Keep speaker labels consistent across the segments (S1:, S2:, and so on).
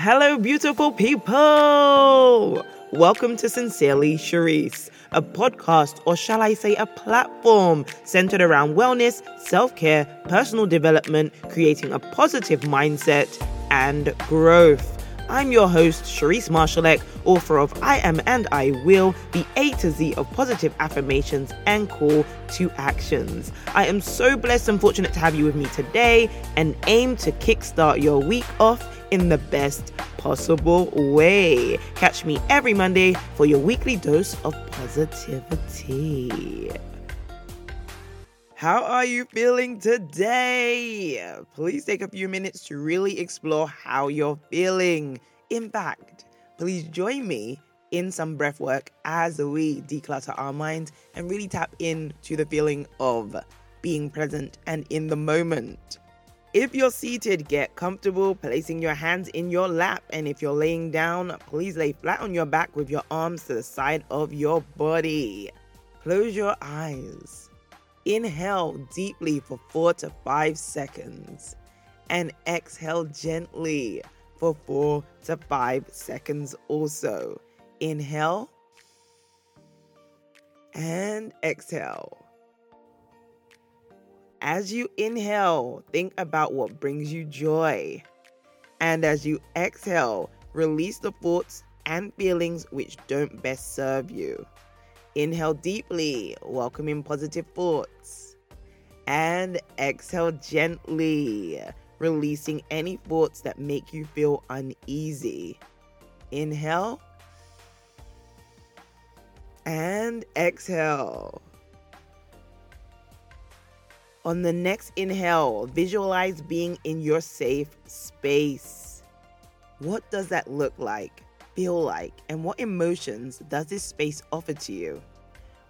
S1: Hello, beautiful people! Welcome to Sincerely Sherrise, a podcast, or shall I say, a platform centered around wellness, self care, personal development, creating a positive mindset, and growth. I'm your host, Sherrise Marshalleck, author of I Am and I Will, the A to Z of positive affirmations and call to actions. I am so blessed and fortunate to have you with me today and aim to kickstart your week off in the best possible way. Catch me every Monday for your weekly dose of positivity. How are you feeling today? Please take a few minutes to really explore how you're feeling. In fact, please join me in some breath work as we declutter our minds and really tap into the feeling of being present and in the moment. If you're seated, get comfortable placing your hands in your lap. And if you're laying down, please lay flat on your back with your arms to the side of your body. Close your eyes. Inhale deeply for four to five seconds and exhale gently for four to five seconds also. Inhale and exhale. As you inhale, think about what brings you joy. And as you exhale, release the thoughts and feelings which don't best serve you. Inhale deeply, welcoming positive thoughts. And exhale gently, releasing any thoughts that make you feel uneasy. Inhale. And exhale. On the next inhale, visualize being in your safe space. What does that look like? Feel like and what emotions does this space offer to you?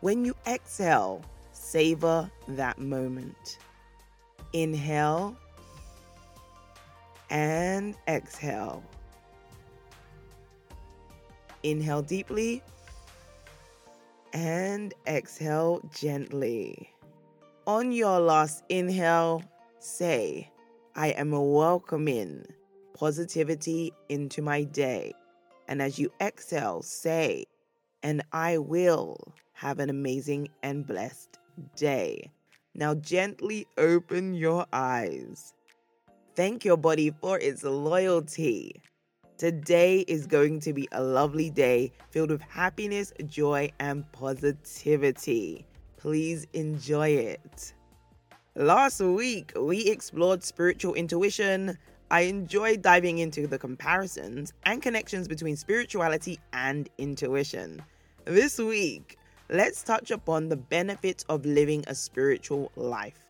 S1: When you exhale, savor that moment. Inhale and exhale. Inhale deeply and exhale gently. On your last inhale, say, I am welcoming positivity into my day. And as you exhale, say, and I will have an amazing and blessed day. Now, gently open your eyes. Thank your body for its loyalty. Today is going to be a lovely day filled with happiness, joy, and positivity. Please enjoy it. Last week, we explored spiritual intuition, I enjoy diving into the comparisons and connections between spirituality and intuition. This week, let's touch upon the benefits of living a spiritual life.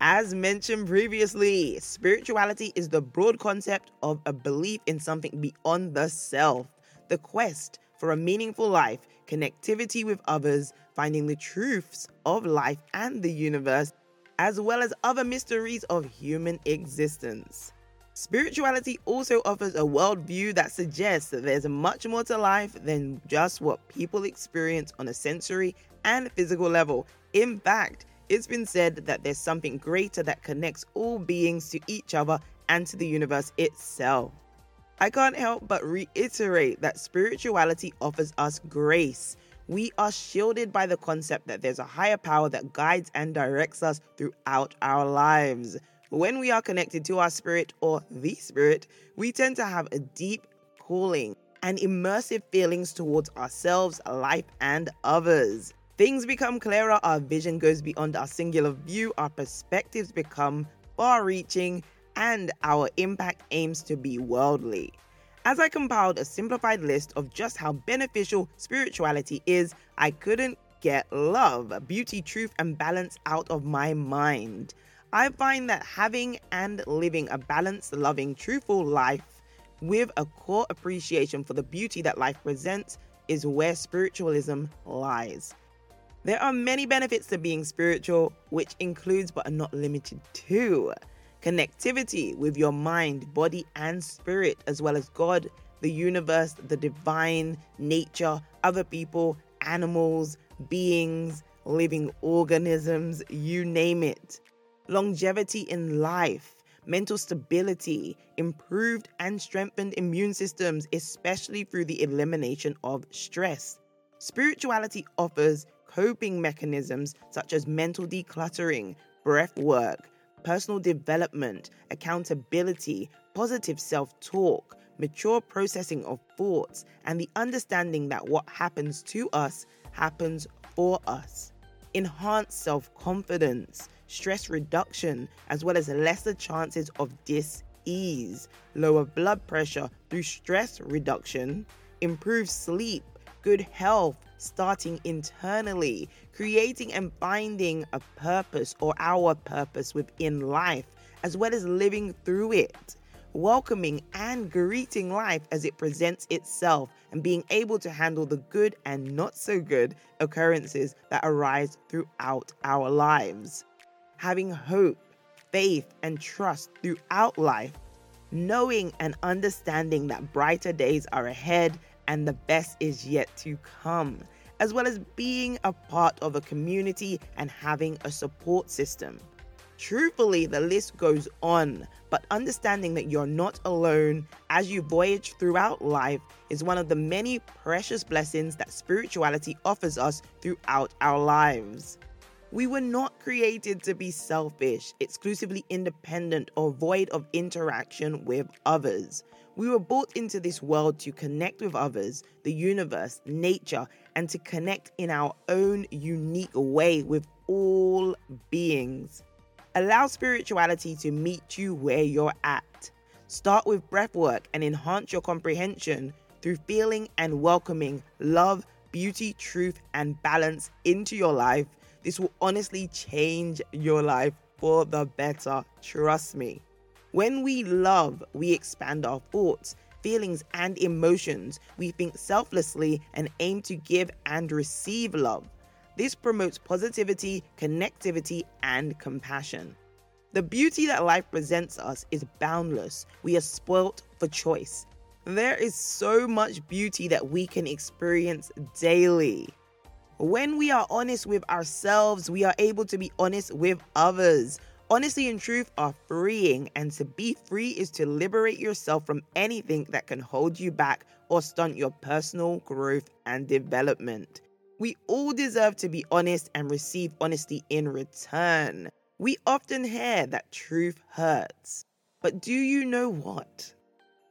S1: As mentioned previously, spirituality is the broad concept of a belief in something beyond the self, the quest for a meaningful life, connectivity with others, finding the truths of life and the universe, as well as other mysteries of human existence. Spirituality also offers a worldview that suggests that there's much more to life than just what people experience on a sensory and physical level. In fact, it's been said that there's something greater that connects all beings to each other and to the universe itself. I can't help but reiterate that spirituality offers us grace. We are shielded by the concept that there's a higher power that guides and directs us throughout our lives. When we are connected to our spirit or the spirit, we tend to have a deep calling and immersive feelings towards ourselves, life, and others. Things become clearer, our vision goes beyond our singular view, our perspectives become far reaching, and our impact aims to be worldly. As I compiled a simplified list of just how beneficial spirituality is, I couldn't get love, beauty, truth, and balance out of my mind. I find that having and living a balanced, loving, truthful life with a core appreciation for the beauty that life presents is where spiritualism lies. There are many benefits to being spiritual, which includes but are not limited to connectivity with your mind, body, and spirit, as well as God, the universe, the divine, nature, other people, animals, beings, living organisms, you name it longevity in life, mental stability, improved and strengthened immune systems, especially through the elimination of stress. Spirituality offers coping mechanisms such as mental decluttering, breath work, personal development, accountability, positive self talk, mature processing of thoughts, and the understanding that what happens to us happens for us. Enhanced self confidence, stress reduction, as well as lesser chances of dis ease, lower blood pressure through stress reduction, improved sleep, good health, starting internally, creating and finding a purpose or our purpose within life, as well as living through it, welcoming and greeting life as it presents itself, and being able to handle the good and not so good occurrences that arise throughout our lives. Having hope, faith, and trust throughout life, knowing and understanding that brighter days are ahead and the best is yet to come, as well as being a part of a community and having a support system. Truthfully, the list goes on, but understanding that you're not alone as you voyage throughout life is one of the many precious blessings that spirituality offers us throughout our lives. We were not created to be selfish, exclusively independent, or void of interaction with others. We were brought into this world to connect with others, the universe, nature, and to connect in our own unique way with all beings. Allow spirituality to meet you where you're at. Start with breath work and enhance your comprehension through feeling and welcoming love, beauty, truth, and balance into your life. This will honestly change your life for the better. Trust me. When we love, we expand our thoughts, feelings, and emotions. We think selflessly and aim to give and receive love. This promotes positivity, connectivity, and compassion. The beauty that life presents us is boundless. We are spoilt for choice. There is so much beauty that we can experience daily. When we are honest with ourselves, we are able to be honest with others. Honesty and truth are freeing, and to be free is to liberate yourself from anything that can hold you back or stunt your personal growth and development. We all deserve to be honest and receive honesty in return. We often hear that truth hurts. But do you know what?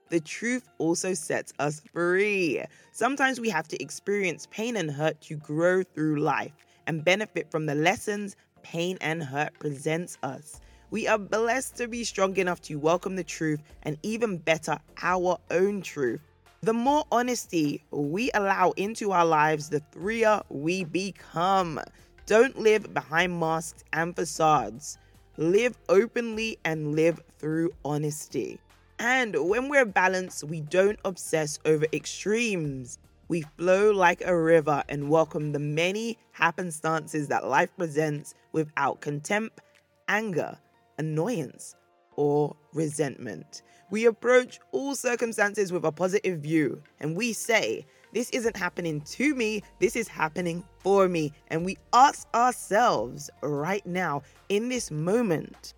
S1: The truth also sets us free. Sometimes we have to experience pain and hurt to grow through life and benefit from the lessons, pain and hurt presents us. We are blessed to be strong enough to welcome the truth and even better, our own truth. The more honesty we allow into our lives, the freer we become. Don't live behind masks and facades. Live openly and live through honesty. And when we're balanced, we don't obsess over extremes. We flow like a river and welcome the many happenstances that life presents without contempt, anger, annoyance, or resentment. We approach all circumstances with a positive view and we say, This isn't happening to me, this is happening for me. And we ask ourselves right now, in this moment,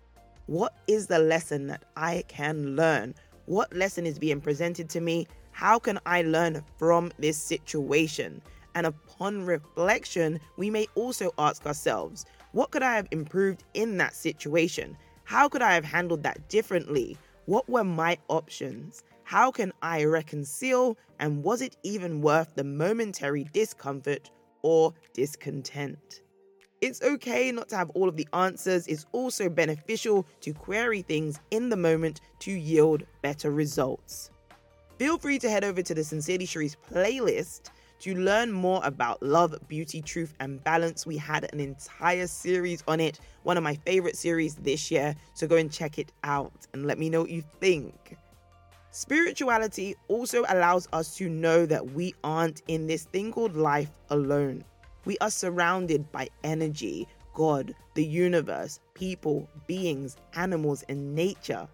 S1: what is the lesson that I can learn? What lesson is being presented to me? How can I learn from this situation? And upon reflection, we may also ask ourselves, what could I have improved in that situation? How could I have handled that differently? What were my options? How can I reconcile? And was it even worth the momentary discomfort or discontent? It's okay not to have all of the answers. It's also beneficial to query things in the moment to yield better results. Feel free to head over to the Sincerely Sherrise playlist to learn more about love, beauty, truth, and balance. We had an entire series on it, one of my favorite series this year. So go and check it out and let me know what you think. Spirituality also allows us to know that we aren't in this thing called life alone. We are surrounded by energy, God, the universe, people, beings, animals, and nature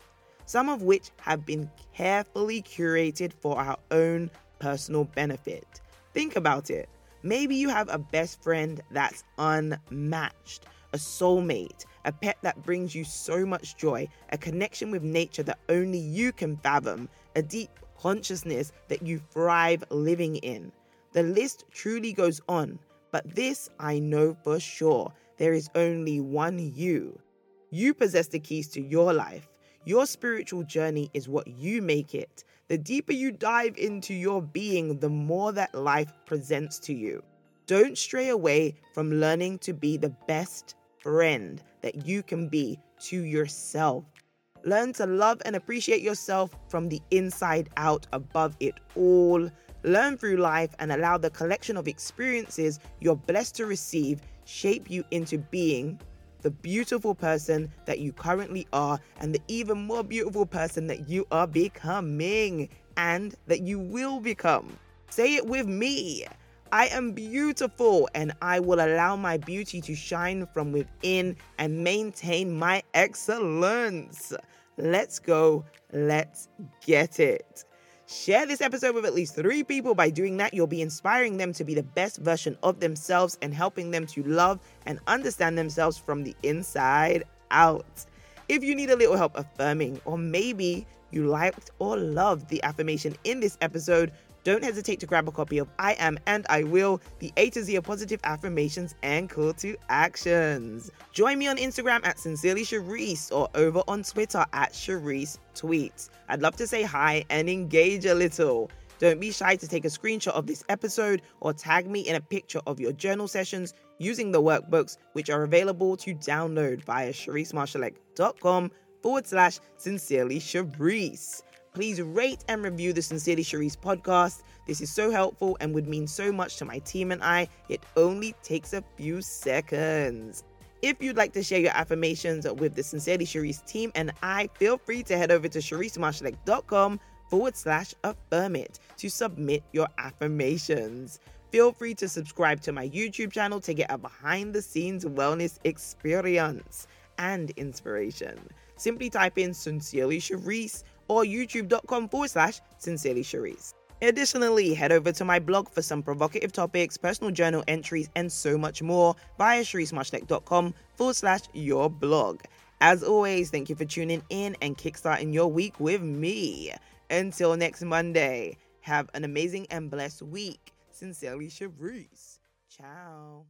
S1: some of which have been carefully curated for our own personal benefit. Think about it. Maybe you have a best friend that's unmatched. a soulmate, a pet that brings you so much joy, a connection with nature that only you can fathom, a deep consciousness that you thrive living in. The list truly goes on, but this I know for sure there is only one you. You possess the keys to your life. Your spiritual journey is what you make it. The deeper you dive into your being, the more that life presents to you. Don't stray away from learning to be the best friend that you can be to yourself. Learn to love and appreciate yourself from the inside out above it all. Learn through life and allow the collection of experiences you're blessed to receive shape you into being the beautiful person that you currently are and the even more beautiful person that you are becoming and that you will become. Say it with me. I am beautiful and I will allow my beauty to shine from within and maintain my excellence. Let's go. Let's get it. Share this episode with at least three people. By doing that, you'll be inspiring them to be the best version of themselves and helping them to love and understand themselves from the inside out. If you need a little help affirming, or maybe you liked or loved the affirmation in this episode, don't hesitate to grab a copy of I Am and I Will, the A to Z of positive affirmations and call to actions. Join me on Instagram at Sincerely Sherrise or over on Twitter at Sherrise Tweets. I'd love to say hi and engage a little. Don't be shy to take a screenshot of this episode or tag me in a picture of your journal sessions using the workbooks, which are available to download via SherriseMarshalleck.com forward slash Sincerely Sherrise. Please rate and review the Sincerely Sherrise podcast. This is so helpful and would mean so much to my team and I. It only takes a few seconds. If you'd like to share your affirmations with the Sincerely Sherrise team and I, feel free to head over to SherriseMarshalleck.com forward slash affirm it to submit your affirmations. Feel free to subscribe to my YouTube channel to get a behind the scenes wellness experience and inspiration. Simply type in Sincerely Sherrise or youtube.com forward slash sincerely Sherrise. Additionally, head over to my blog for some provocative topics, personal journal entries, and so much more via SherriseMarshalleck.com forward slash your blog. As always, thank you for tuning in and kickstarting your week with me. Until next Monday, have an amazing and blessed week. Sincerely, Sherrise. Ciao.